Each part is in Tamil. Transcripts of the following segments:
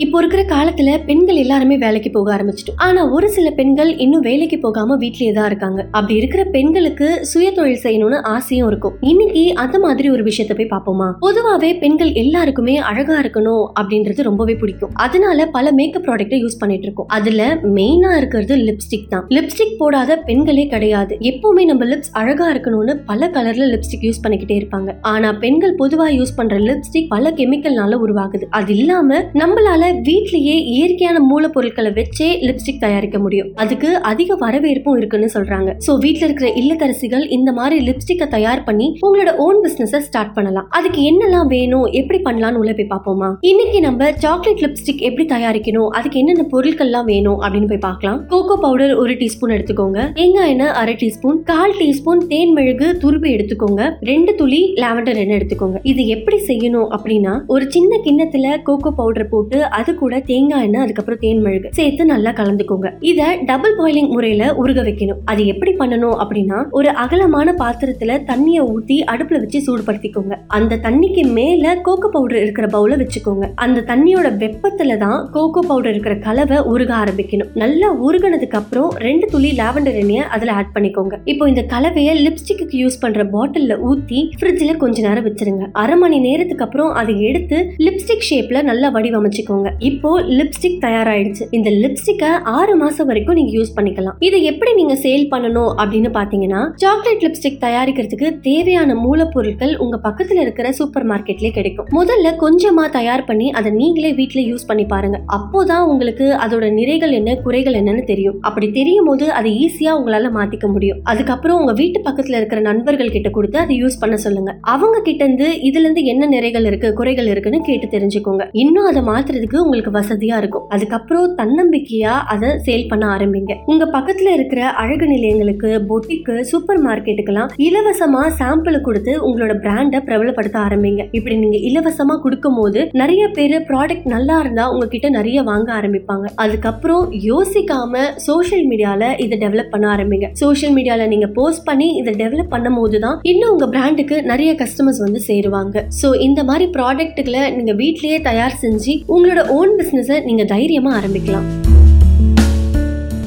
இப்போ இருக்கிற காலத்துல பெண்கள் எல்லாருமே வேலைக்கு போக ஆரம்பிச்சிட்டோம் ஆனா ஒரு சில பெண்கள் இன்னும் வேலைக்கு போகாம வீட்லயே தான் இருக்காங்க. அப்படி இருக்கிற பெண்களுக்கு சுய தொழில் செய்யணும்னு ஆசையும் இருக்கும். இன்னைக்கு அந்த மாதிரி ஒரு விஷயத்த போய் பார்ப்போமா? பொதுவாவே பெண்கள் எல்லாருக்குமே அழகா இருக்கணும் அப்படின்றது ரொம்பவே பிடிக்கும். அதனால பல மேக்கப் ப்ராடக்ட்டை யூஸ் பண்ணிட்டு இருக்கோம். அதுல மெயினா இருக்கிறது லிப்ஸ்டிக் தான். லிப்ஸ்டிக் போடாத பெண்களே கிடையாது. எப்பவுமே நம்ம லிப்ஸ் அழகா இருக்கணும்னு பல கலர்ல லிப்ஸ்டிக் யூஸ் பண்ணிக்கிட்டே இருப்பாங்க. ஆனா பெண்கள் பொதுவா யூஸ் பண்ற லிப்ஸ்டிக் பல கெமிக்கல்னால உருவாகுது. அது இல்லாம நம்மளால வீட்லயே இயற்கையான மூலப்பொருட்களை வச்சே லிப்ஸ்டிக் தயாரிக்க முடியும். அதுக்கு அதிக வரவேற்பும் இருக்குன்னு சொல்றாங்க. சோ வீட்ல இருக்கிற இல்லத்தரசிகள் இந்த மாதிரி லிப்ஸ்டிக்கை தயார் பண்ணி உங்களோட ஓன் பிசினஸ் ஸ்டார்ட் பண்ணலாம். அதுக்கு என்னெல்லாம் வேணும்? எப்படி பண்ணலாம்னு உள்ள போய் பார்ப்போமா? இன்னைக்கு நம்ம சாக்லேட் லிப்ஸ்டிக் எப்படி தயாரிக்கணும்? அதுக்கு என்னென்ன பொருட்கள்லாம் வேணும் அப்படின்னு போய் பார்க்கலாம். கோகோ பவுடர் ஒரு டீஸ்பூன் எடுத்துக்கோங்க. தேங்காய் எண்ணெய் அரை டீஸ்பூன் கால் டீஸ்பூன் தேன் மெழுகு துருவி எடுத்துக்கோங்க. ரெண்டு துளி லாவெண்டர் எண்ணெய் எடுத்துக்கோங்க. இது எப்படி செய்யணும் அப்படின்னா ஒரு சின்ன கிண்ணத்துல கோகோ பவுடர் போட்டு அது கூட தேங்காய் எண்ணெய் அதுக்கப்புறம் தேன் மெழுகு சேர்த்து நல்லா கலந்துக்கோங்க. இத டபுள் பாயிலிங் முறையில உருக வைக்கணும். அது எப்படி பண்ணணும் அப்படின்னா ஒரு அகலமான பாத்திரத்துல தண்ணியை ஊத்தி அடுப்புல வச்சு சூடுபடுத்திக்கோங்க. அந்த தண்ணிக்கு மேல கோகோ பவுடர் இருக்கிற பவுல வச்சுக்கோங்க. அந்த தண்ணியோட வெப்பத்துல தான் கோகோ பவுடர் இருக்கிற கலவை உருக ஆரம்பிக்கணும். நல்லா உருகினதுக்கு அப்புறம் ரெண்டு துளி லாவெண்டர் எண்ணெயை அதுல ஆட் பண்ணிக்கோங்க. இப்போ இந்த கலவையை லிப்ஸ்டிக்கு யூஸ் பண்ற பாட்டில்ல ஊத்தி ஃப்ரிட்ஜ்ல கொஞ்ச நேரம் வச்சிருங்க. அரை மணி நேரத்துக்கு அப்புறம் அதை எடுத்து லிப்ஸ்டிக் ஷேப்ல நல்லா வடிவமைச்சுக்கோங்க. இப்போ லிப்ஸ்டிக் தயாராயிடுச்சு. இந்த லிப்ஸ்டிக்கை ஆறு மாசம் வரைக்கும் நீங்க யூஸ் பண்ணிக்கலாம். இதை எப்படி நீங்க சேல் பண்ணணும் அப்படின்னு பாத்தீங்கன்னா சாக்லேட் லிப்ஸ்டிக் தயாரிக்கிறதுக்கு தேவையான மூலப்பொருட்கள் உங்க பக்கத்துல இருக்கிற சூப்பர் மார்க்கெட்லயே கிடைக்கும். முதல்ல கொஞ்சமா தயார் பண்ணி அதை நீங்களே வீட்டுல யூஸ் பண்ணி பாருங்க. அப்போதான் உங்களுக்கு அதோட நிறைகள் என்ன குறைகள் என்னன்னு தெரியும். அப்படி தெரியும் போது அதை ஈஸியா உங்களால மாத்திக்க முடியும். அதுக்கப்புறம் உங்க வீட்டு பக்கத்துல இருக்கிற நண்பர்கள் கிட்ட கொடுத்து அதை யூஸ் பண்ண சொல்லுங்க. அவங்க கிட்ட இருந்து இதுல இருந்து என்ன நிறைகள் இருக்கு குறைகள் இருக்குன்னு கேட்டு தெரிஞ்சுக்கோங்க. இன்னும் அதை மாத்துறதுக்கு உங்களுக்கு வசதியா இருக்கும். அதுக்கப்புறம் தன்னம்பிக்கையா அதை சேல் பண்ண ஆரம்பிங்க. உங்க பக்கத்துல இருக்கிற அழகு நிலையங்களுக்கு பொட்டிக்கு சூப்பர் மார்க்கெட்டுக்கெல்லாம் இலவசமா சாம்பிள் கொடுத்து உங்களோட பிராண்டை பிரபலப்படுத்த ஆரம்பிங்க. இப்படி நீங்க இலவசமா கொடுக்கும் போது நிறைய பேர் ப்ராடக்ட் நல்லா இருந்தா உங்ககிட்ட நிறைய வாங்க ஆரம்பிப்பாங்க. அதுக்கப்புறம் யோசிக்காம சோஷியல் மீடியால இதை டெவலப் பண்ண ஆரம்பிங்க. சோஷியல் மீடியால நீங்க போஸ்ட் பண்ணி இதை டெவலப் பண்ணும் போது தான் இன்னும் உங்க பிராண்டுக்கு நிறைய கஸ்டமர்ஸ் வந்து சேருவாங்க. ஸோ இந்த மாதிரி ப்ராடக்ட்டுகளை நீங்க வீட்லயே தயார் செஞ்சு உங்களோட ஓன் பிசினஸை நீங்க தைரியமா ஆரம்பிக்கலாம்.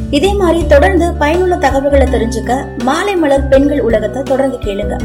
இதே மாதிரி தொடர்ந்து பயனுள்ள தகவல்களை தெரிஞ்சுக்க மாலை மலர் பெண்கள் உலகத்தை தொடர்ந்து கேளுங்க.